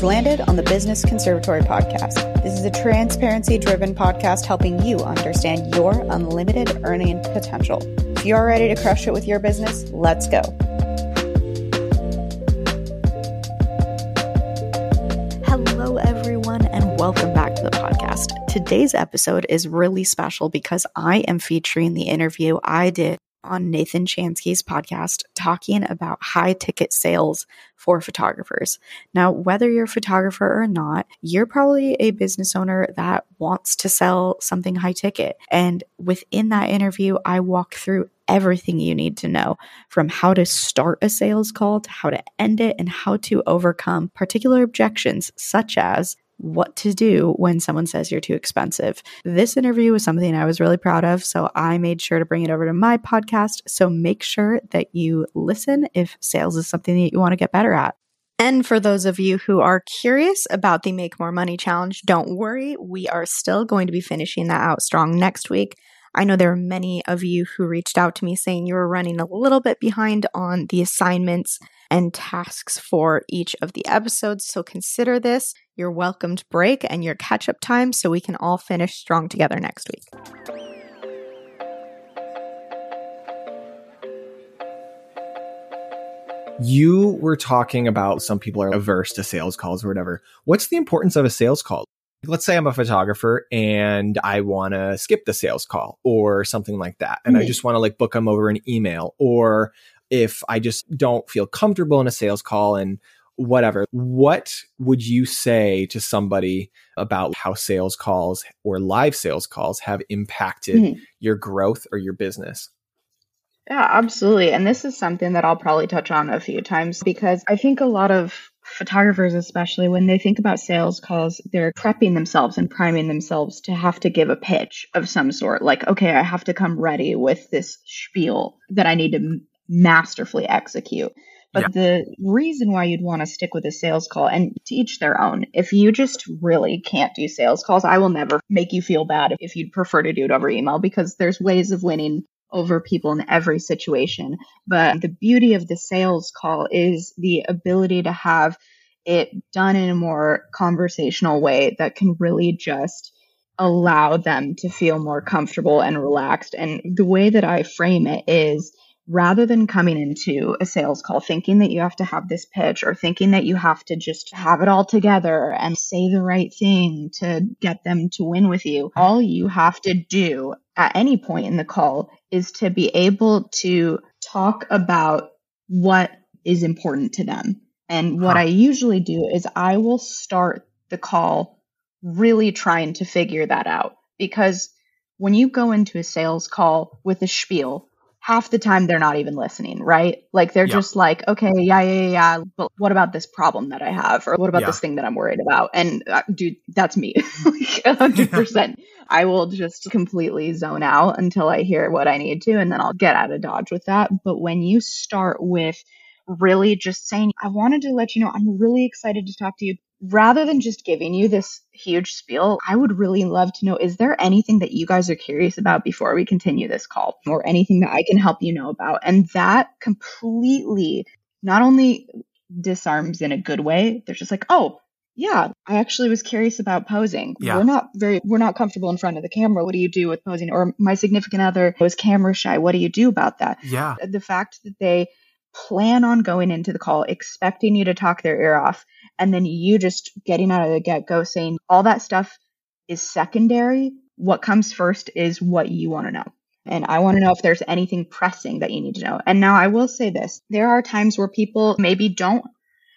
You've landed on the Business Conservatory podcast. This is a transparency driven podcast helping you understand your unlimited earning potential. If you're ready to crush it with your business, let's go. Hello, everyone, and welcome back to the podcast. Today's episode is really special because I am featuring the interview I did on Nathan Chanski's podcast talking about high ticket sales for photographers. Now, whether you're a photographer or not, you're probably a business owner that wants to sell something high ticket. And within that interview, I walk through everything you need to know from how to start a sales call to how to end it and how to overcome particular objections, such as what to do when someone says you're too expensive. This interview was something I was really proud of, so I made sure to bring it over to my podcast. So make sure that you listen if sales is something that you want to get better at. And for those of you who are curious about the Make More Money Challenge, don't worry. We are still going to be finishing that out strong next week. I know there are many of you who reached out to me saying you were running a little bit behind on the assignments and tasks for each of the episodes. So consider this your welcomed break and your catch up time so we can all finish strong together next week. You were talking about some people are averse to sales calls or whatever. What's the importance of a sales call? let's say I'm a photographer and I want to skip the sales call or something like that. And mm-hmm. I just want to like book them over an email or if I just don't feel comfortable in a sales call and whatever, what would you say to somebody about how sales calls or live sales calls have impacted mm-hmm. your growth or your business? Yeah, absolutely. And this is something that I'll probably touch on a few times because I think a lot of photographers, especially when they think about sales calls, they're prepping themselves and priming themselves to have to give a pitch of some sort. Like, okay, I have to come ready with this spiel that I need to masterfully execute. But yeah. the reason why you'd want to stick with a sales call and to each their own. If you just really can't do sales calls, I will never make you feel bad if you'd prefer to do it over email because there's ways of winning over people in every situation. But the beauty of the sales call is the ability to have it done in a more conversational way that can really just allow them to feel more comfortable and relaxed. And the way that I frame it is rather than coming into a sales call thinking that you have to have this pitch or thinking that you have to just have it all together and say the right thing to get them to win with you, all you have to do at any point in the call is to be able to talk about what is important to them. And what huh. I usually do is I will start the call really trying to figure that out because when you go into a sales call with a spiel, half the time they're not even listening, right? Like they're just like, okay, yeah, yeah, yeah, but what about this problem that I have? Or what about yeah. this thing that I'm worried about? And uh, dude, that's me. like 100%. I will just completely zone out until I hear what I need to, and then I'll get out of Dodge with that. But when you start with really just saying, I wanted to let you know I'm really excited to talk to you, rather than just giving you this huge spiel, I would really love to know is there anything that you guys are curious about before we continue this call or anything that I can help you know about? And that completely not only disarms in a good way, they're just like, oh, yeah, I actually was curious about posing. Yeah. We're not very we're not comfortable in front of the camera. What do you do with posing? Or my significant other was camera shy. What do you do about that? Yeah. The fact that they plan on going into the call expecting you to talk their ear off and then you just getting out of the get go saying all that stuff is secondary. What comes first is what you want to know. And I want to know if there's anything pressing that you need to know. And now I will say this there are times where people maybe don't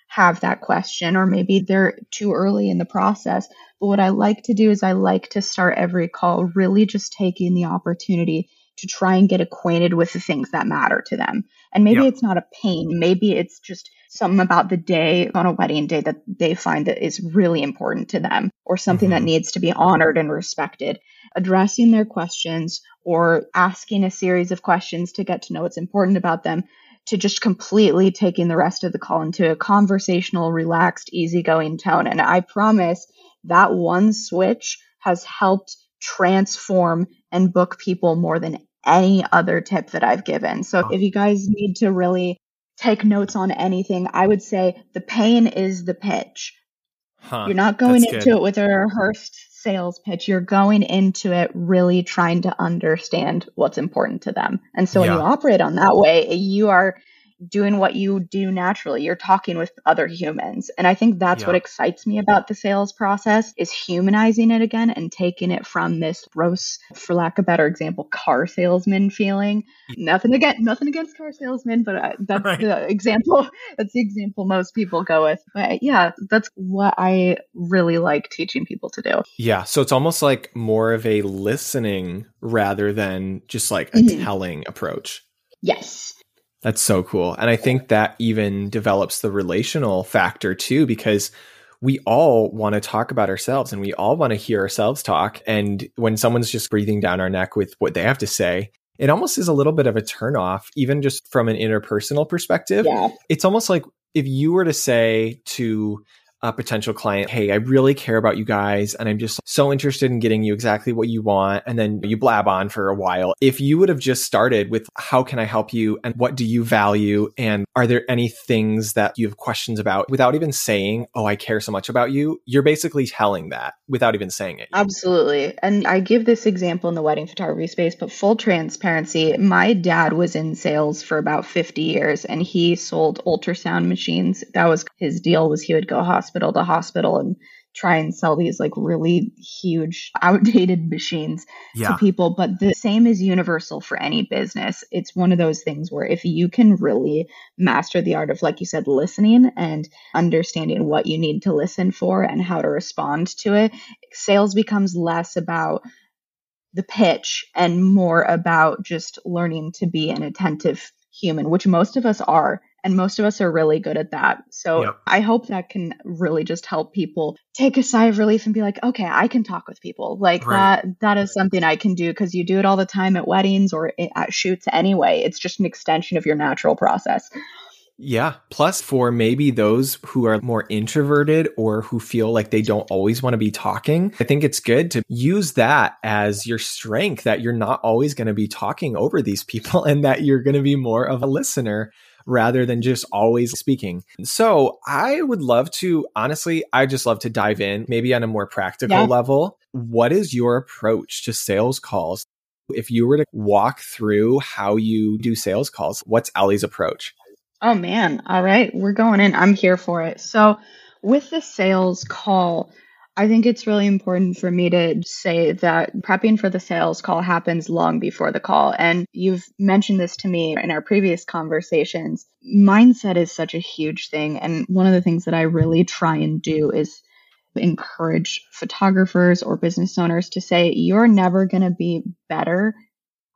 have that question, or maybe they're too early in the process. But what I like to do is I like to start every call really just taking the opportunity to try and get acquainted with the things that matter to them. And maybe yep. it's not a pain, maybe it's just something about the day on a wedding day that they find that is really important to them or something mm-hmm. that needs to be honored and respected. Addressing their questions or asking a series of questions to get to know what's important about them to just completely taking the rest of the call into a conversational, relaxed, easygoing tone. And I promise that one switch has helped transform and book people more than any other tip that I've given. So if you guys need to really take notes on anything, I would say the pain is the pitch. Huh, You're not going into good. it with a rehearsed sales pitch. You're going into it really trying to understand what's important to them. And so yeah. when you operate on that way, you are doing what you do naturally. You're talking with other humans. And I think that's yeah. what excites me about the sales process is humanizing it again and taking it from this gross, for lack of better example, car salesman feeling. Nothing against nothing against car salesmen, but uh, that's right. the example. That's the example most people go with. But yeah, that's what I really like teaching people to do. Yeah. So it's almost like more of a listening rather than just like a mm-hmm. telling approach. Yes. That's so cool. And I think that even develops the relational factor too, because we all want to talk about ourselves and we all want to hear ourselves talk. And when someone's just breathing down our neck with what they have to say, it almost is a little bit of a turnoff, even just from an interpersonal perspective. Yeah. It's almost like if you were to say to a potential client, Hey, I really care about you guys. And I'm just so interested in getting you exactly what you want. And then you blab on for a while. If you would have just started with how can I help you and what do you value? And are there any things that you have questions about without even saying, Oh, I care so much about you? You're basically telling that without even saying it. Absolutely. And I give this example in the wedding photography space, but full transparency, my dad was in sales for about 50 years and he sold ultrasound machines. That was his deal was he would go hospital hospital to hospital and try and sell these like really huge outdated machines yeah. to people. But the same is universal for any business. It's one of those things where if you can really master the art of like you said listening and understanding what you need to listen for and how to respond to it sales becomes less about the pitch and more about just learning to be an attentive human which most of us are and most of us are really good at that. So yep. I hope that can really just help people take a sigh of relief and be like, okay, I can talk with people. Like right. that, that is something I can do because you do it all the time at weddings or at shoots anyway. It's just an extension of your natural process. Yeah. Plus, for maybe those who are more introverted or who feel like they don't always want to be talking, I think it's good to use that as your strength that you're not always going to be talking over these people and that you're going to be more of a listener rather than just always speaking. So I would love to, honestly, I just love to dive in, maybe on a more practical yeah. level. What is your approach to sales calls? If you were to walk through how you do sales calls, what's Ellie's approach? Oh man. All right. We're going in. I'm here for it. So with the sales call, I think it's really important for me to say that prepping for the sales call happens long before the call. And you've mentioned this to me in our previous conversations. Mindset is such a huge thing. And one of the things that I really try and do is encourage photographers or business owners to say, you're never going to be better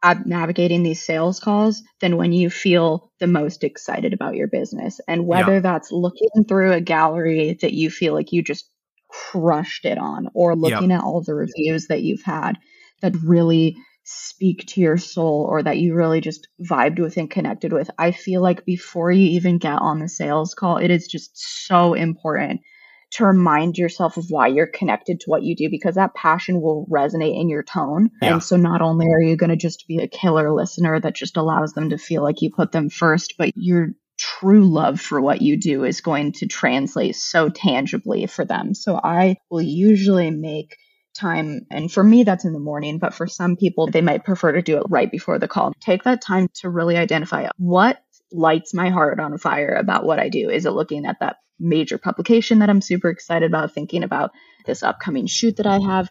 at navigating these sales calls than when you feel the most excited about your business. And whether yeah. that's looking through a gallery that you feel like you just crushed it on or looking yep. at all the reviews that you've had that really speak to your soul or that you really just vibed with and connected with. I feel like before you even get on the sales call, it is just so important to remind yourself of why you're connected to what you do because that passion will resonate in your tone. Yeah. And so not only are you going to just be a killer listener that just allows them to feel like you put them first, but you're true love for what you do is going to translate so tangibly for them. So I will usually make time and for me that's in the morning but for some people they might prefer to do it right before the call. Take that time to really identify what lights my heart on fire about what i do. Is it looking at that major publication that i'm super excited about thinking about this upcoming shoot that i have?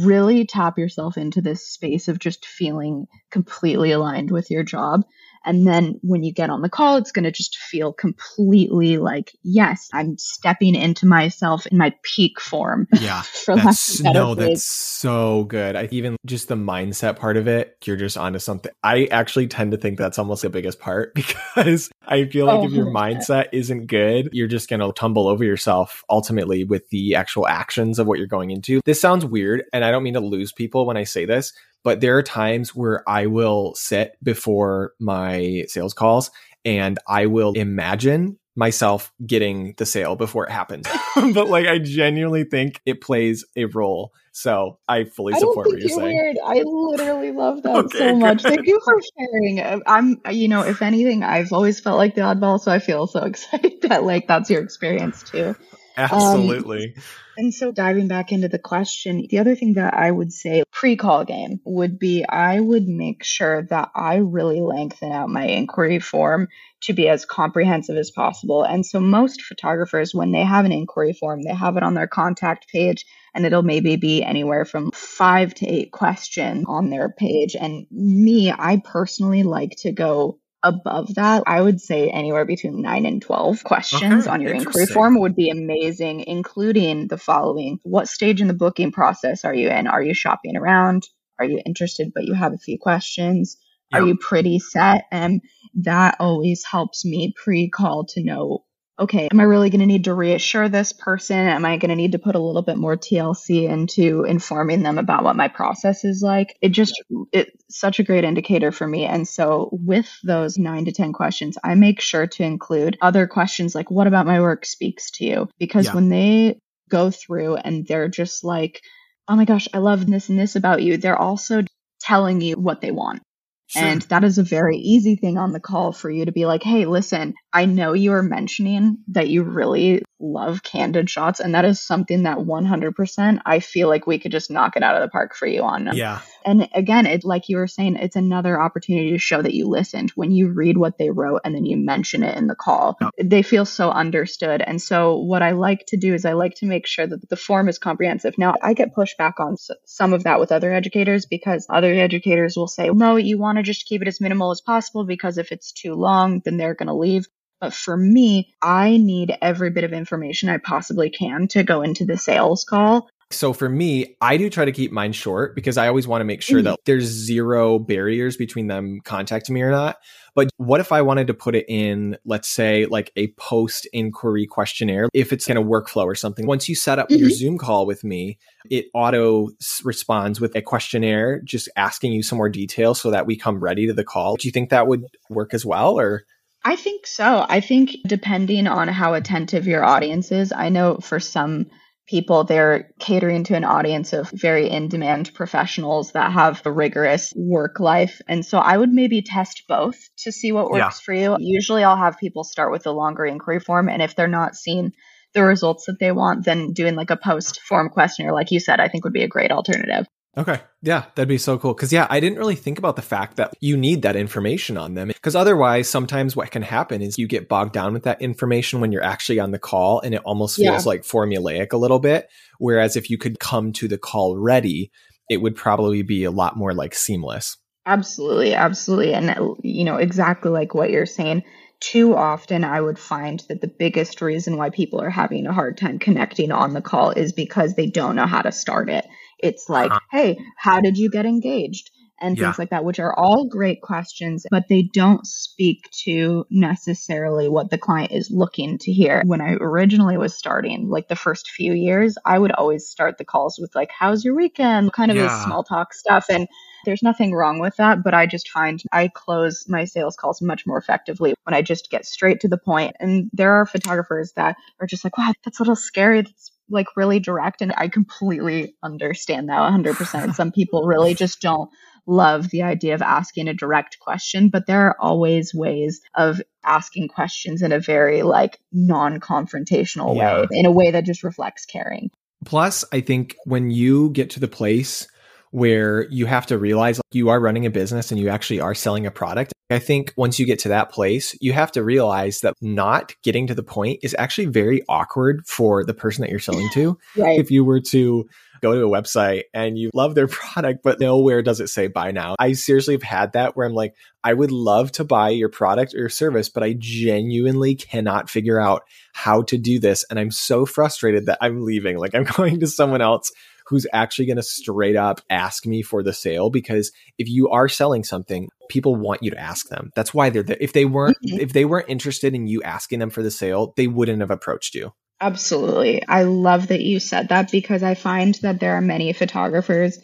Really tap yourself into this space of just feeling completely aligned with your job and then when you get on the call, it's going to just feel completely like, yes, I'm stepping into myself in my peak form. Yeah. that's, no, that's so good. I even just the mindset part of it, you're just onto something. I actually tend to think that's almost the biggest part because I feel like oh, if your oh, mindset isn't good, you're just going to tumble over yourself ultimately with the actual actions of what you're going into. This sounds weird. And I don't mean to lose people when I say this, but there are times where I will sit before my sales calls and I will imagine myself getting the sale before it happens. but like I genuinely think it plays a role. So I fully support what you're, you're saying. Weird. I literally love that okay, so much. Good. Thank you for sharing. Uh, I'm you know, if anything, I've always felt like the oddball, so I feel so excited that like that's your experience too. Absolutely. Um, and so diving back into the question, the other thing that I would say pre-call game would be I would make sure that I really lengthen out my inquiry form to be as comprehensive as possible. And so most photographers when they have an inquiry form, they have it on their contact page and it'll maybe be anywhere from 5 to 8 questions on their page. And me, I personally like to go above that, I would say anywhere between 9 and 12 questions okay, on your inquiry form would be amazing, including the following What stage in the booking process are you in? Are you shopping around? Are you interested, but you have a few questions? Yep. Are you pretty set? And that always helps me pre call to know okay, am I really going to need to reassure this person? Am I going to need to put a little bit more TLC into informing them about what my process is like? It just, it's such a great indicator for me. And so with those nine to 10 questions, I make sure to include other questions like, what about my work speaks to you? Because yeah. when they go through and they're just like, oh my gosh, I love this and this about you, they're also telling you what they want. Sure. And that is a very easy thing on the call for you to be like, hey, listen, I know you are mentioning that you really love candid shots. And that is something that 100% I feel like we could just knock it out of the park for you on. Yeah. And again, it like you were saying, it's another opportunity to show that you listened when you read what they wrote and then you mention it in the call. Oh. They feel so understood. And so what I like to do is I like to make sure that the form is comprehensive. Now, I get pushback on some of that with other educators because other educators will say, no, you want to just keep it as minimal as possible because if it's too long, then they're going to leave. But for me, I need every bit of information I possibly can to go into the sales call. So for me, I do try to keep mine short because I always want to make sure mm-hmm. that there's zero barriers between them contacting me or not. But what if I wanted to put it in, let's say, like a post inquiry questionnaire, if it's in a workflow or something? Once you set up mm-hmm. your Zoom call with me, it auto responds with a questionnaire, just asking you some more details so that we come ready to the call. Do you think that would work as well? Or I think so. I think depending on how attentive your audience is, I know for some people they're catering to an audience of very in demand professionals that have a rigorous work life. And so I would maybe test both to see what works yeah. for you. Usually I'll have people start with a longer inquiry form. And if they're not seeing the results that they want, then doing like a post form questionnaire, like you said, I think would be a great alternative. Okay. Yeah, that'd be so cool. Cause yeah, I didn't really think about the fact that you need that information on them. Cause otherwise, sometimes what can happen is you get bogged down with that information when you're actually on the call and it almost feels yeah. like formulaic a little bit. Whereas if you could come to the call ready, it would probably be a lot more like seamless. Absolutely. Absolutely. And, uh, you know, exactly like what you're saying too often I would find that the biggest reason why people are having a hard time connecting on the call is because they don't know how to start it. It's like, uh-huh. hey, how did you get engaged? And yeah. things like that, which are all great questions, but they don't speak to necessarily what the client is looking to hear. When I originally was starting, like the first few years, I would always start the calls with, like, how's your weekend? Kind of yeah. this small talk stuff. And there's nothing wrong with that, but I just find I close my sales calls much more effectively when I just get straight to the point. And there are photographers that are just like, wow, that's a little scary. That's like really direct and I completely understand that 100%. Some people really just don't love the idea of asking a direct question, but there are always ways of asking questions in a very like non-confrontational yeah. way, in a way that just reflects caring. Plus, I think when you get to the place where you have to realize you are running a business and you actually are selling a product. I think once you get to that place, you have to realize that not getting to the point is actually very awkward for the person that you're selling to. right. If you were to go to a website and you love their product, but nowhere does it say buy now. I seriously have had that where I'm like, I would love to buy your product or your service, but I genuinely cannot figure out how to do this. And I'm so frustrated that I'm leaving. Like I'm going to someone else who's actually going to straight up ask me for the sale because if you are selling something people want you to ask them. That's why they're there. If they weren't mm-hmm. if they weren't interested in you asking them for the sale they wouldn't have approached you. Absolutely. I love that you said that because i find that there are many photographers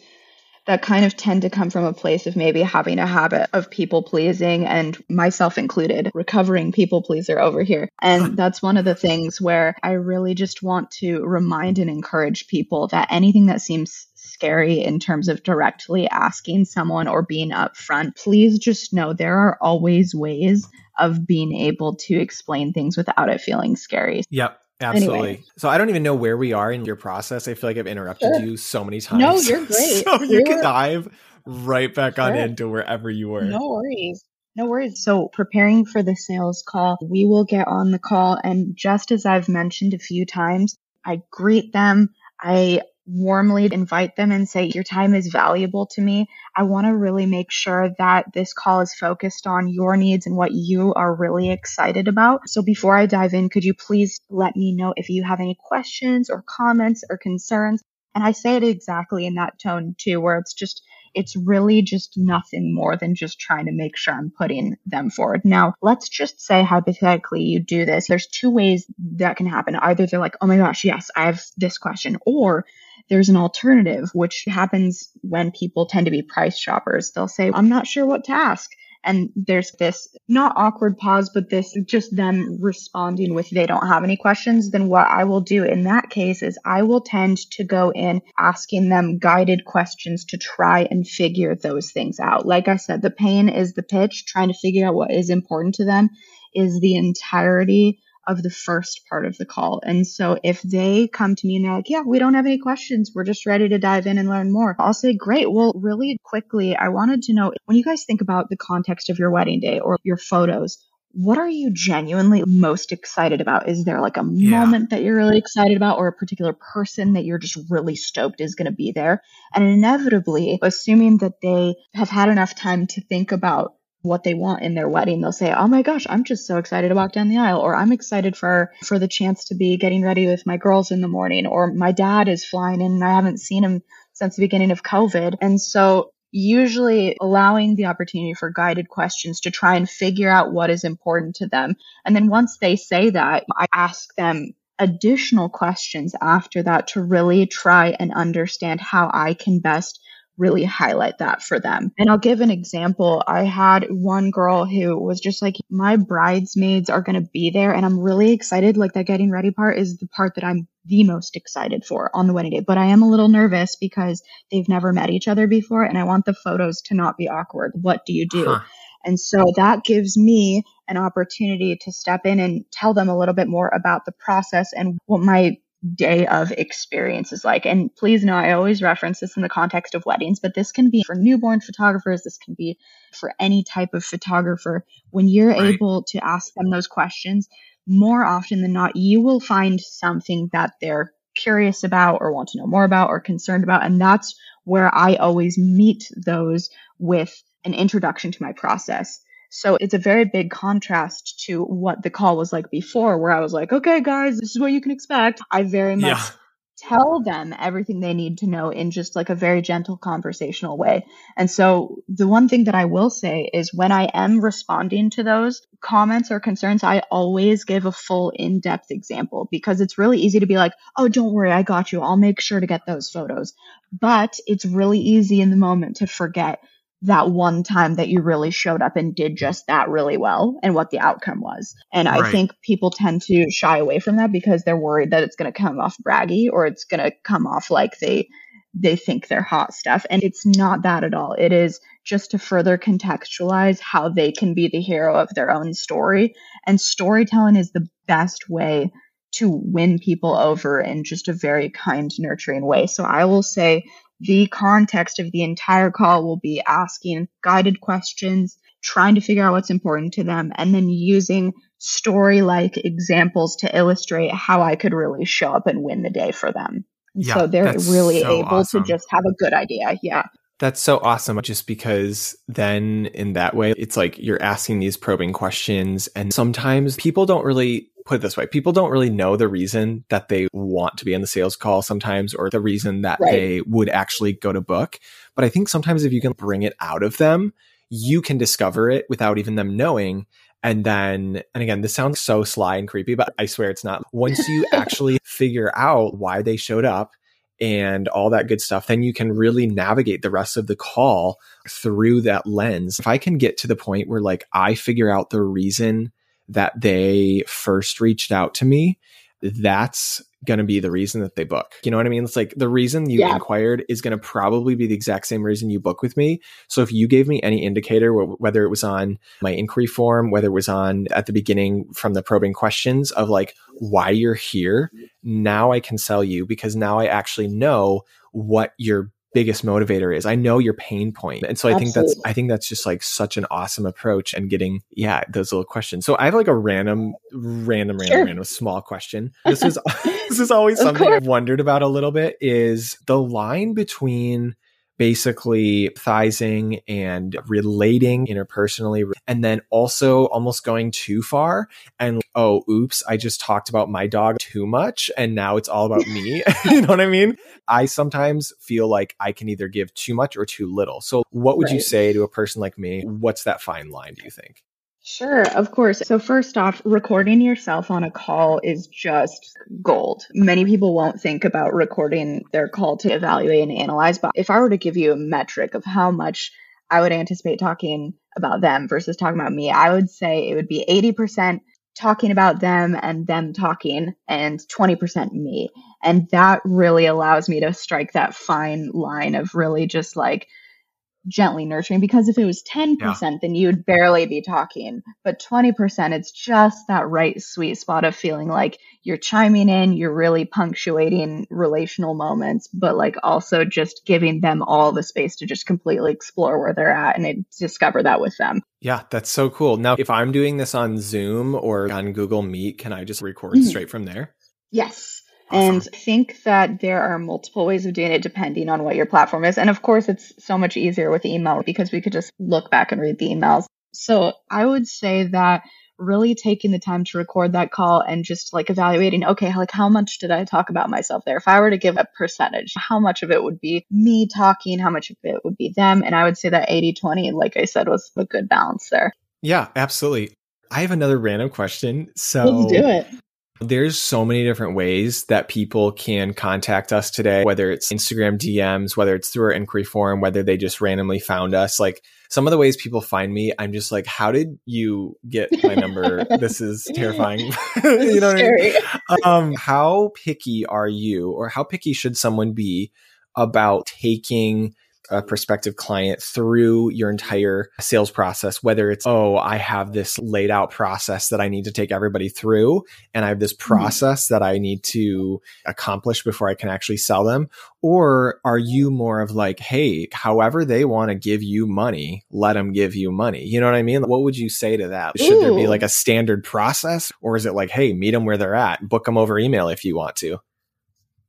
that kind of tend to come from a place of maybe having a habit of people pleasing and myself included, recovering people pleaser over here. And that's one of the things where I really just want to remind and encourage people that anything that seems scary in terms of directly asking someone or being upfront, please just know there are always ways of being able to explain things without it feeling scary. Yep. Absolutely. Anyway. So I don't even know where we are in your process. I feel like I've interrupted Sure. you so many times. No, you're great. so you We can were- dive right back on into wherever you were. No worries. No worries. So, preparing for the sales call, we will get on the call. And just as I've mentioned a few times, I greet them. I warmly invite them and say, Your time is valuable to me. I want to really make sure that this call is focused on your needs and what you are really excited about. So, before I dive in, could you please let me know if you have any questions or comments or concerns? And I say it exactly in that tone too, where it's just, it's really just nothing more than just trying to make sure I'm putting them forward. Now, let's just say hypothetically you do this. There's two ways that can happen. Either they're like, oh my gosh, yes, I have this question, or there's an alternative, which happens when people tend to be price shoppers. They'll say, I'm not sure what to ask. And there's this not awkward pause, but this just them responding with they don't have any questions. Then what I will do in that case is I will tend to go in asking them guided questions to try and figure those things out. Like I said, the pain is the pitch, trying to figure out what is important to them is the entirety of the first part of the call. And so if they come to me and they're like, yeah, we don't have any questions. We're just ready to dive in and learn more. I'll say, great. Well, really quickly, I wanted to know when you guys think about the context of your wedding day or your photos, what are you genuinely most excited about? Is there like a Yeah. moment that you're really excited about or a particular person that you're just really stoked is going to be there? And inevitably, assuming that they have had enough time to think about what they want in their wedding. They'll say oh my gosh i'm just so excited to walk down the aisle or i'm excited for for the chance to be getting ready with my girls in the morning or my dad is flying in and i haven't seen him since the beginning of covid. And so usually allowing the opportunity for guided questions to try and figure out what is important to them. And then once they say that i ask them additional questions after that to really try and understand how i can best really highlight that for them. And I'll give an example. I had one girl who was just like, my bridesmaids are going to be there and I'm really excited. Like that getting ready part is the part that I'm the most excited for on the wedding day. But I am a little nervous because they've never met each other before and I want the photos to not be awkward. What do you do? Huh. And so that gives me an opportunity to step in and tell them a little bit more about the process and what my day of experience is like. And please know, I always reference this in the context of weddings, but this can be for newborn photographers. This can be for any type of photographer. When you're Right. able to ask them those questions, more often than not, you will find something that they're curious about or want to know more about or concerned about. And that's where I always meet those with an introduction to my process. So it's a very big contrast to what the call was like before, where I was like, okay, guys, this is what you can expect. I very much Yeah. tell them everything they need to know in just like a very gentle conversational way. And so the one thing that I will say is when I am responding to those comments or concerns, I always give a full in-depth example because it's really easy to be like, "Oh, don't worry, I got you. I'll make sure to get those photos." But it's really easy in the moment to forget that one time that you really showed up and did just that really well and what the outcome was. And I Right. think people tend to shy away from that because they're worried that it's going to come off braggy or it's going to come off like they they think they're hot stuff and it's not that at all. It is just to further contextualize how they can be the hero of their own story and storytelling is the best way to win people over in just a very kind nurturing way. So I will say the context of the entire call will be asking guided questions, trying to figure out what's important to them, and then using story like examples to illustrate how I could really show up and win the day for them. Yeah, so they're really so able awesome. to just have a good idea. Yeah. That's so awesome just because then in that way, it's like you're asking these probing questions. And sometimes people don't really put it this way people don't really know the reason that they want to be in the sales call sometimes or the reason that Right. they would actually go to book. But I think sometimes if you can bring it out of them, you can discover it without even them knowing. And then, and again, this sounds so sly and creepy, but I swear it's not. Once you actually figure out why they showed up and all that good stuff, then you can really navigate the rest of the call through that lens. If I can get to the point where like I figure out the reason that they first reached out to me, that's going to be the reason that they book. You know what I mean? It's like the reason you yeah. inquired is going to probably be the exact same reason you book with me. So if you gave me any indicator, whether it was on my inquiry form, whether it was on at the beginning from the probing questions of like why you're here, now I can sell you because now I actually know what your biggest motivator is. I know your pain point. And so I Absolutely. think that's I think that's just like such an awesome approach and getting yeah, those little questions. So I have like a random random random sure. random small question. This is this is always something I've wondered about a little bit is the line between basically thizing and relating interpersonally and then also almost going too far and oh oops i just talked about my dog too much and now it's all about me. You know what i mean? I sometimes feel like i can either give too much or too little. So what would right. you say to a person like me? What's that fine line do you think Sure, of course. So, first off, recording yourself on a call is just gold. Many people won't think about recording their call to evaluate and analyze, but if I were to give you a metric of how much I would anticipate talking about them versus talking about me, I would say it would be 80% talking about them and them talking and 20% me. And that really allows me to strike that fine line of really just like, gently nurturing because if it was 10% yeah. then you'd barely be talking. But 20% it's just that right sweet spot of feeling like you're chiming in you're really punctuating relational moments but like also just giving them all the space to just completely explore where they're at and discover that with them. Yeah that's so cool. Now if i'm doing this on zoom or on google meet can i just record mm-hmm. straight from there? Yes and I think that there are multiple ways of doing it depending on what your platform is. And of course, it's so much easier with email because we could just look back and read the emails. So I would say that really taking the time to record that call and just like evaluating, okay, like how much did I talk about myself there? If I were to give a percentage, how much of it would be me talking? How much of it would be them? And I would say that 80 20, like I said, was a good balance there. Yeah, absolutely. I have another random question. So let's do it. There's so many different ways that people can contact us today, whether it's Instagram DMs, whether it's through our inquiry form, whether they just randomly found us. Like some of the ways people find me, I'm just like, how did you get my number? this is terrifying. you know what I mean? Um, how picky are you, or how picky should someone be about taking a prospective client through your entire sales process, whether it's, oh, I have this laid out process that I need to take everybody through, and I have this mm-hmm. process mm-hmm. that I need to accomplish before I can actually sell them. Or are you more of like, hey, however they want to give you money, let them give you money? You know what I mean? What would you say to that? Should Ooh. there be like a standard process, or is it like, hey, meet them where they're at, book them over email if you want to?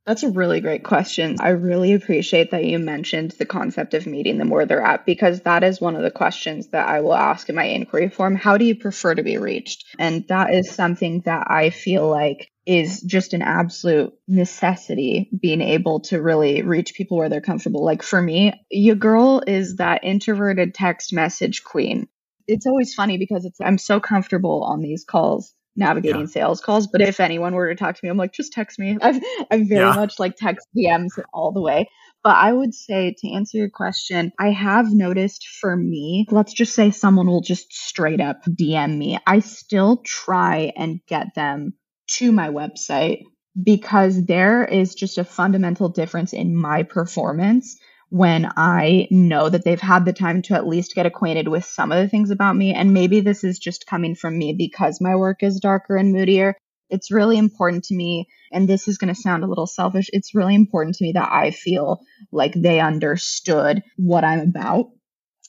That's a really great question. I really appreciate that you mentioned the concept of meeting them where they're at because that is one of the questions that I will ask in my inquiry form. How do you prefer to be reached? And that is something that I feel like is just an absolute necessity being able to really reach people where they're comfortable. Like for me, your girl is that introverted text message queen. It's always funny because it's I'm so comfortable on these calls navigating yeah. sales calls. But if anyone were to talk to me, I'm like, just text me. I've, I'm very yeah. much like text DMs all the way. But I would say to answer your question, I have noticed for me, let's just say someone will just straight up DM me. I still try and get them to my website because there is just a fundamental difference in my performance when I know that they've had the time to at least get acquainted with some of the things about me. And maybe this is just coming from me because my work is darker and moodier. It's really important to me, and this is going to sound a little selfish. It's really important to me that I feel like they understood what I'm about.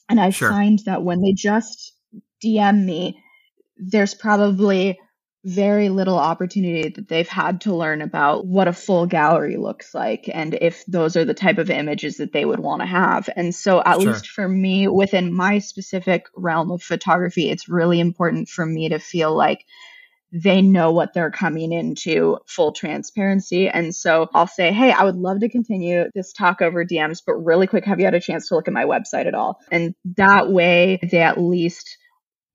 And I sure. find that when they just DM me, there's probably very little opportunity that they've had to learn about what a full gallery looks like and if those are the type of images that they would want to have. And so, at sure. least for me, within my specific realm of photography, it's really important for me to feel like they know what they're coming into full transparency. And so I'll say, Hey, I would love to continue this talk over DMs, but really quick, have you had a chance to look at my website at all? And that way, they at least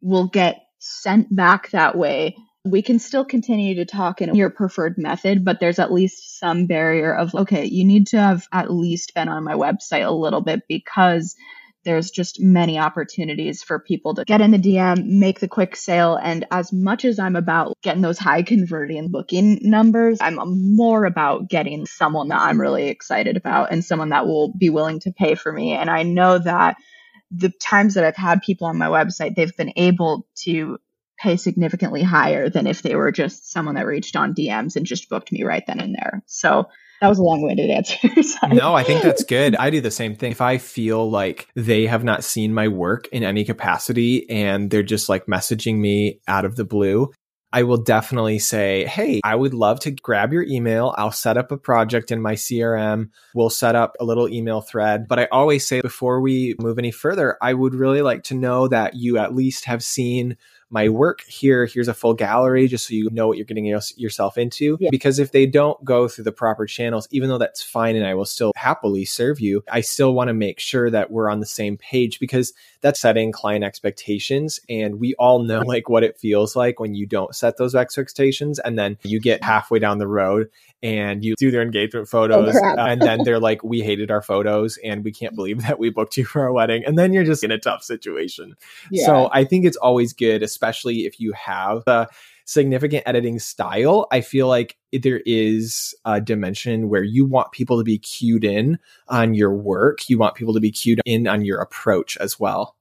will get sent back that way we can still continue to talk in your preferred method, but there's at least some barrier of, okay, you need to have at least been on my website a little bit because there's just many opportunities for people to get in the DM, make the quick sale. And as much as I'm about getting those high converting booking numbers, I'm more about getting someone that I'm really excited about and someone that will be willing to pay for me. And I know that the times that I've had people on my website, they've been able to pay significantly higher than if they were just someone that reached on DMs and just booked me right then and there. So that was a long-winded answer. no, I think that's good. I do the same thing. If I feel like they have not seen my work in any capacity and they're just like messaging me out of the blue, I will definitely say, Hey, I would love to grab your email. I'll set up a project in my CRM. We'll set up a little email thread. But I always say before we move any further, I would really like to know that you at least have seen my work here. Here's a full gallery just so you know what you're getting yourself into. Yeah. Because if they don't go through the proper channels, even though that's fine and I will still happily serve you, I still want to make sure that we're on the same page because that's setting client expectations. And we all know like what it feels like when you don't set those expectations and then you get halfway down the road and you do their engagement photos oh, and then they're like we hated our photos and we can't believe that we booked you for our wedding and then you're just in a tough situation yeah. so i think it's always good especially if you have a significant editing style i feel like there is a dimension where you want people to be cued in on your work you want people to be cued in on your approach as well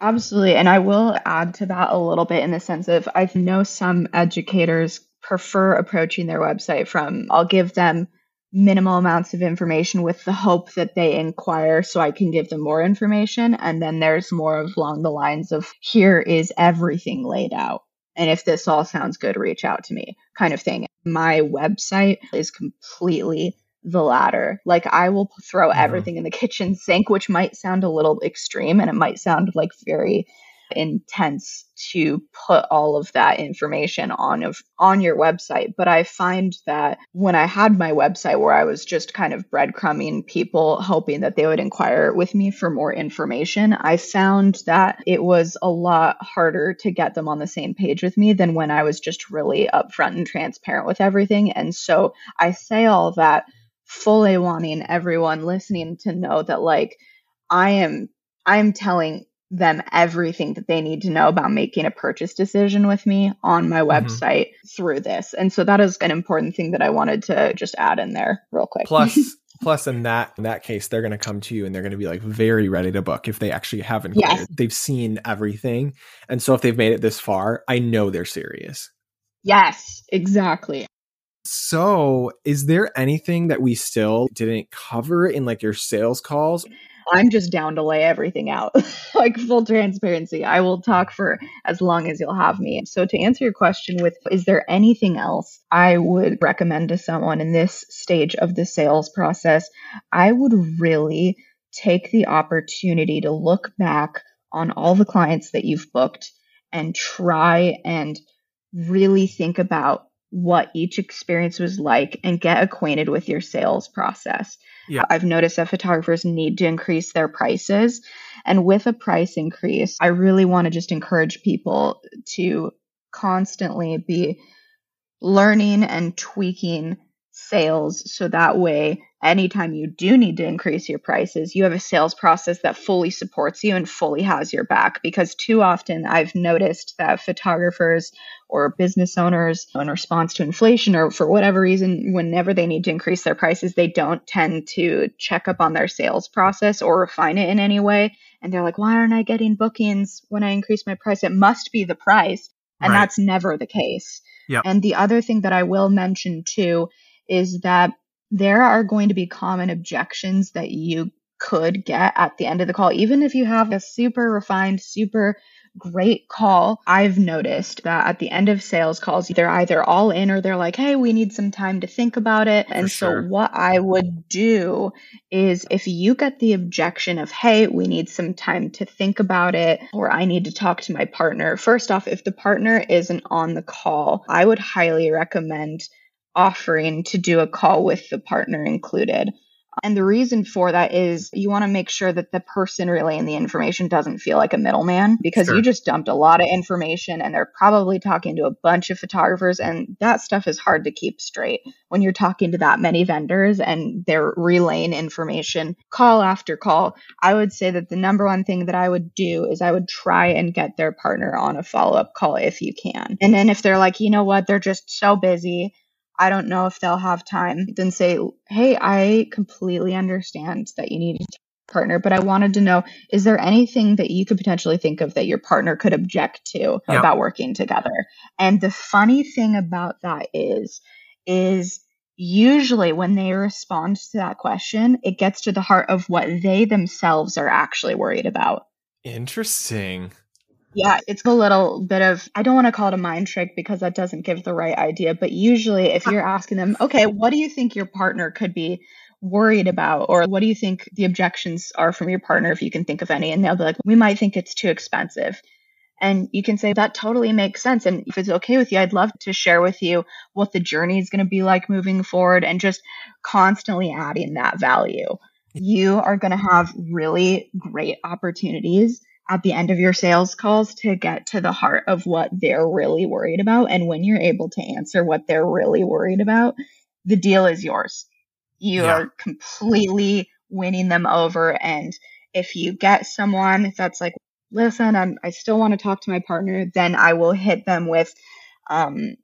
Absolutely. And I will add to that a little bit in the sense of I know some educators prefer approaching their website from I'll give them minimal amounts of information with the hope that they inquire so I can give them more information. And then there's more of along the lines of here is everything laid out. And if this all sounds good, reach out to me kind of thing. My website is completely the latter. Like I will throw mm-hmm. everything in the kitchen sink, which might sound a little extreme and it might sound like very intense to put all of that information on of on your website. But i find that when i had my website where i was just kind of breadcrumbing people hoping that they would inquire with me for more information i found that it was a lot harder to get them on the same page with me than when i was just really upfront and transparent with everything. And so i say all that fully wanting everyone listening to know that like i am i'm telling them everything that they need to know about making a purchase decision with me on my mm-hmm. website mm-hmm. through this. And so that is an important thing that I wanted to just add in there real quick. Plus plus in that in that case they're going to come to you and they're going to be like very ready to book if they actually haven't yes. they've seen everything. And so if they've made it this far, I know they're serious. Yes, exactly. So, is there anything that we still didn't cover in like your sales calls? I'm just down to lay everything out. like full transparency. I will talk for as long as you'll have me. So to answer your question with is there anything else I would recommend to someone in this stage of the sales process? I would really take the opportunity to look back on all the clients that you've booked and try and really think about what each experience was like and get acquainted with your sales process. Yeah. I've noticed that photographers need to increase their prices. And with a price increase, I really want to just encourage people to constantly be learning and tweaking sales so that way anytime you do need to increase your prices, you have a sales process that fully supports you and fully has your back. Because too often I've noticed that photographers or business owners, in response to inflation or for whatever reason, whenever they need to increase their prices, they don't tend to check up on their sales process or refine it in any way. And they're like, why aren't I getting bookings when I increase my price? It must be the price. And right. that's never the case. Yep. And the other thing that I will mention too is that there are going to be common objections that you could get at the end of the call. Even if you have a super refined, super great call, I've noticed that at the end of sales calls, they're either all in or they're like, hey, we need some time to think about it. And sure. so, what I would do is if you get the objection of, hey, we need some time to think about it, or I need to talk to my partner, first off, if the partner isn't on the call, I would highly recommend offering to do a call with the partner included. And the reason for that is you want to make sure that the person relaying the information doesn't feel like a middleman because sure. you just dumped a lot of information and they're probably talking to a bunch of photographers and that stuff is hard to keep straight when you're talking to that many vendors and they're relaying information call after call. I would say that the number one thing that I would do is I would try and get their partner on a follow up call if you can. And then if they're like, you know what, they're just so busy I don't know if they'll have time, then say, Hey, I completely understand that you need a partner, but I wanted to know is there anything that you could potentially think of that your partner could object to yeah. about working together? And the funny thing about that is, is usually when they respond to that question, it gets to the heart of what they themselves are actually worried about. Interesting. Yeah, it's a little bit of, I don't want to call it a mind trick because that doesn't give the right idea. But usually, if you're asking them, okay, what do you think your partner could be worried about? Or what do you think the objections are from your partner, if you can think of any? And they'll be like, we might think it's too expensive. And you can say that totally makes sense. And if it's okay with you, I'd love to share with you what the journey is going to be like moving forward and just constantly adding that value. You are going to have really great opportunities at the end of your sales calls to get to the heart of what they're really worried about. And when you're able to answer what they're really worried about, the deal is yours. You yeah. are completely winning them over. And if you get someone that's like, listen, I'm, I still want to talk to my partner, then I will hit them with, um,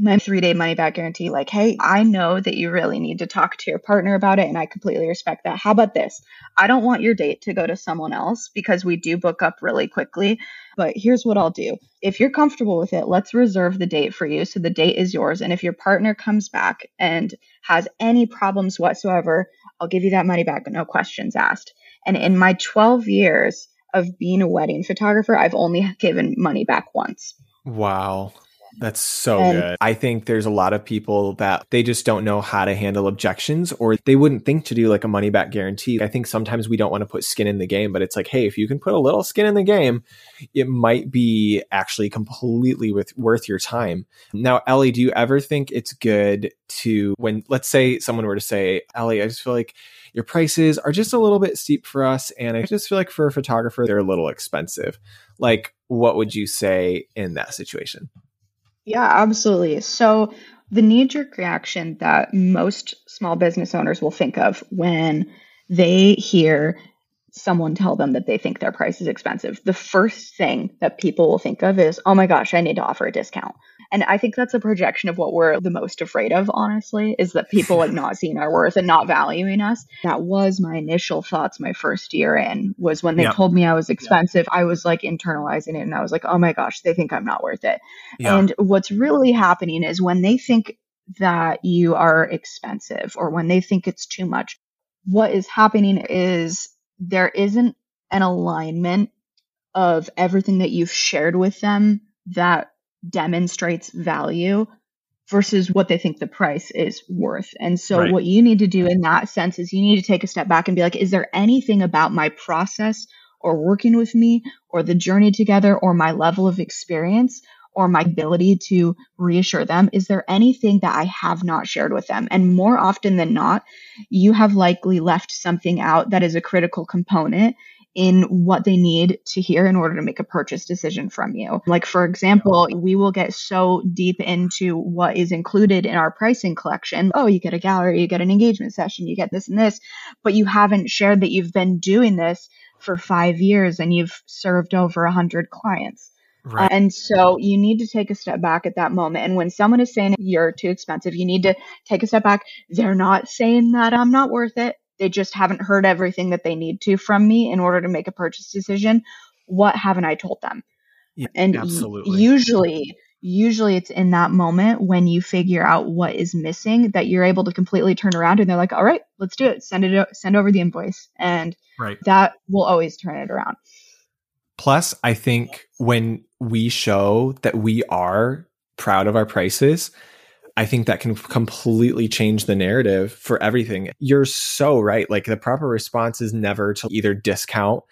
my three day money back guarantee, like, hey, I know that you really need to talk to your partner about it, and I completely respect that. How about this? I don't want your date to go to someone else because we do book up really quickly. But here's what I'll do. If you're comfortable with it, let's reserve the date for you. So the date is yours. And if your partner comes back and has any problems whatsoever, I'll give you that money back, no questions asked. And in my 12 years of being a wedding photographer, I've only given money back once. Wow. That's so and, good. I think there's a lot of people that they just don't know how to handle objections or they wouldn't think to do like a money back guarantee. I think sometimes we don't want to put skin in the game, but it's like, hey, if you can put a little skin in the game, it might be actually completely with, worth your time. Now, Ellie, do you ever think it's good to when let's say someone were to say, Ellie, I just feel like your prices are just a little bit steep for us and I just feel like for a photographer they're a little expensive. Like what would you say in that situation? Yeah, absolutely. So, the knee jerk reaction that most small business owners will think of when they hear someone tell them that they think their price is expensive, the first thing that people will think of is, oh my gosh, I need to offer a discount. And I think that's a projection of what we're the most afraid of, honestly, is that people like not seeing our worth and not valuing us. That was my initial thoughts my first year in was when they yep. told me I was expensive, yep. I was like internalizing it and I was like, oh my gosh, they think I'm not worth it. Yep. And what's really happening is when they think that you are expensive or when they think it's too much, what is happening is there isn't an alignment of everything that you've shared with them that demonstrates value versus what they think the price is worth. And so right. what you need to do in that sense is you need to take a step back and be like, is there anything about my process or working with me or the journey together or my level of experience or my ability to reassure them? Is there anything that I have not shared with them? And more often than not, you have likely left something out that is a critical component in what they need to hear in order to make a purchase decision from you. Like, for example, we will get so deep into what is included in our pricing collection. Oh, you get a gallery, you get an engagement session, you get this and this, but you haven't shared that you've been doing this for five years and you've served over a hundred clients. Right. and so you need to take a step back at that moment. And when someone is saying you're too expensive, you need to take a step back. They're not saying that I'm not worth it. They just haven't heard everything that they need to from me in order to make a purchase decision. What haven't I told them? Yeah, and absolutely. usually, usually it's in that moment when you figure out what is missing that you're able to completely turn around and they're like, all right, let's do it. Send it, send over the invoice. And right. that will always turn it around. Plus, I think when we show that we are proud of our prices, I think that can completely change the narrative for everything. You're so right. Like the proper response is never to either discount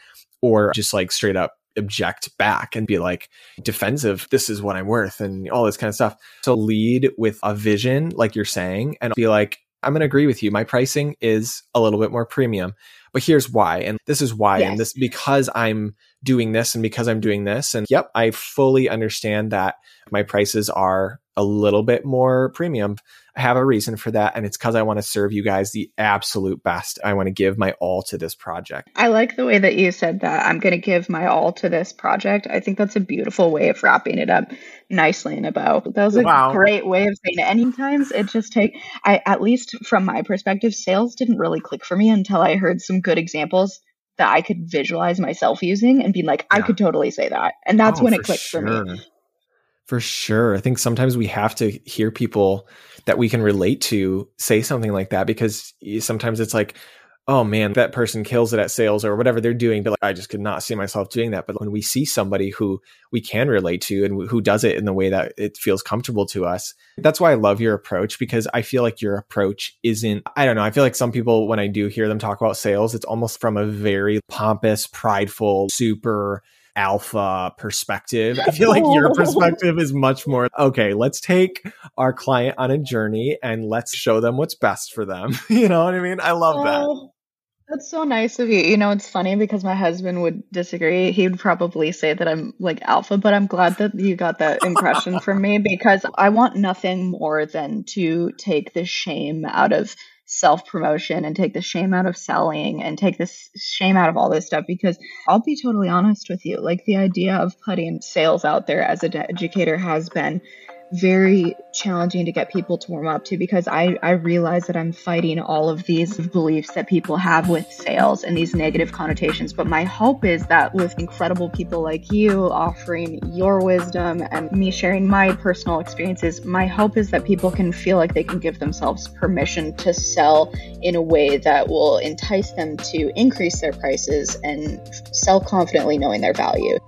or just like straight up object back and be like defensive. This is what I'm worth and all this kind of stuff. So lead with a vision, like you're saying, and be like, I'm going to agree with you. My pricing is a little bit more premium, but here's why. And this is why. Yes. And this because I'm doing this and because I'm doing this. And yep, I fully understand that my prices are a little bit more premium. I have a reason for that. And it's because I want to serve you guys the absolute best. I want to give my all to this project. I like the way that you said that. I'm going to give my all to this project. I think that's a beautiful way of wrapping it up nicely in a bow. That was a wow. great way of saying it. And times it just take, I, at least from my perspective, sales didn't really click for me until I heard some good examples that I could visualize myself using and be like, yeah. I could totally say that. And that's oh, when it clicked sure. for me. For sure. I think sometimes we have to hear people that we can relate to say something like that because sometimes it's like, oh man, that person kills it at sales or whatever they're doing. But like, I just could not see myself doing that. But when we see somebody who we can relate to and who does it in the way that it feels comfortable to us, that's why I love your approach because I feel like your approach isn't, I don't know. I feel like some people, when I do hear them talk about sales, it's almost from a very pompous, prideful, super alpha perspective. I feel like your perspective is much more okay, let's take our client on a journey and let's show them what's best for them. you know what I mean? I love that. Oh, that's so nice of you. You know, it's funny because my husband would disagree. He would probably say that I'm like alpha, but I'm glad that you got that impression from me because I want nothing more than to take the shame out of self promotion and take the shame out of selling and take this shame out of all this stuff because I'll be totally honest with you. Like the idea of putting sales out there as an educator has been very challenging to get people to warm up to because I, I realize that I'm fighting all of these beliefs that people have with sales and these negative connotations. But my hope is that with incredible people like you offering your wisdom and me sharing my personal experiences, my hope is that people can feel like they can give themselves permission to sell in a way that will entice them to increase their prices and sell confidently knowing their value.